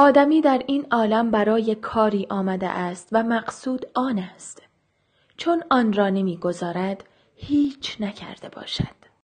آدمی در این عالم برای کاری آمده است و مقصود آن است. چون آن را نمی‌گذارد هیچ نکرده باشد.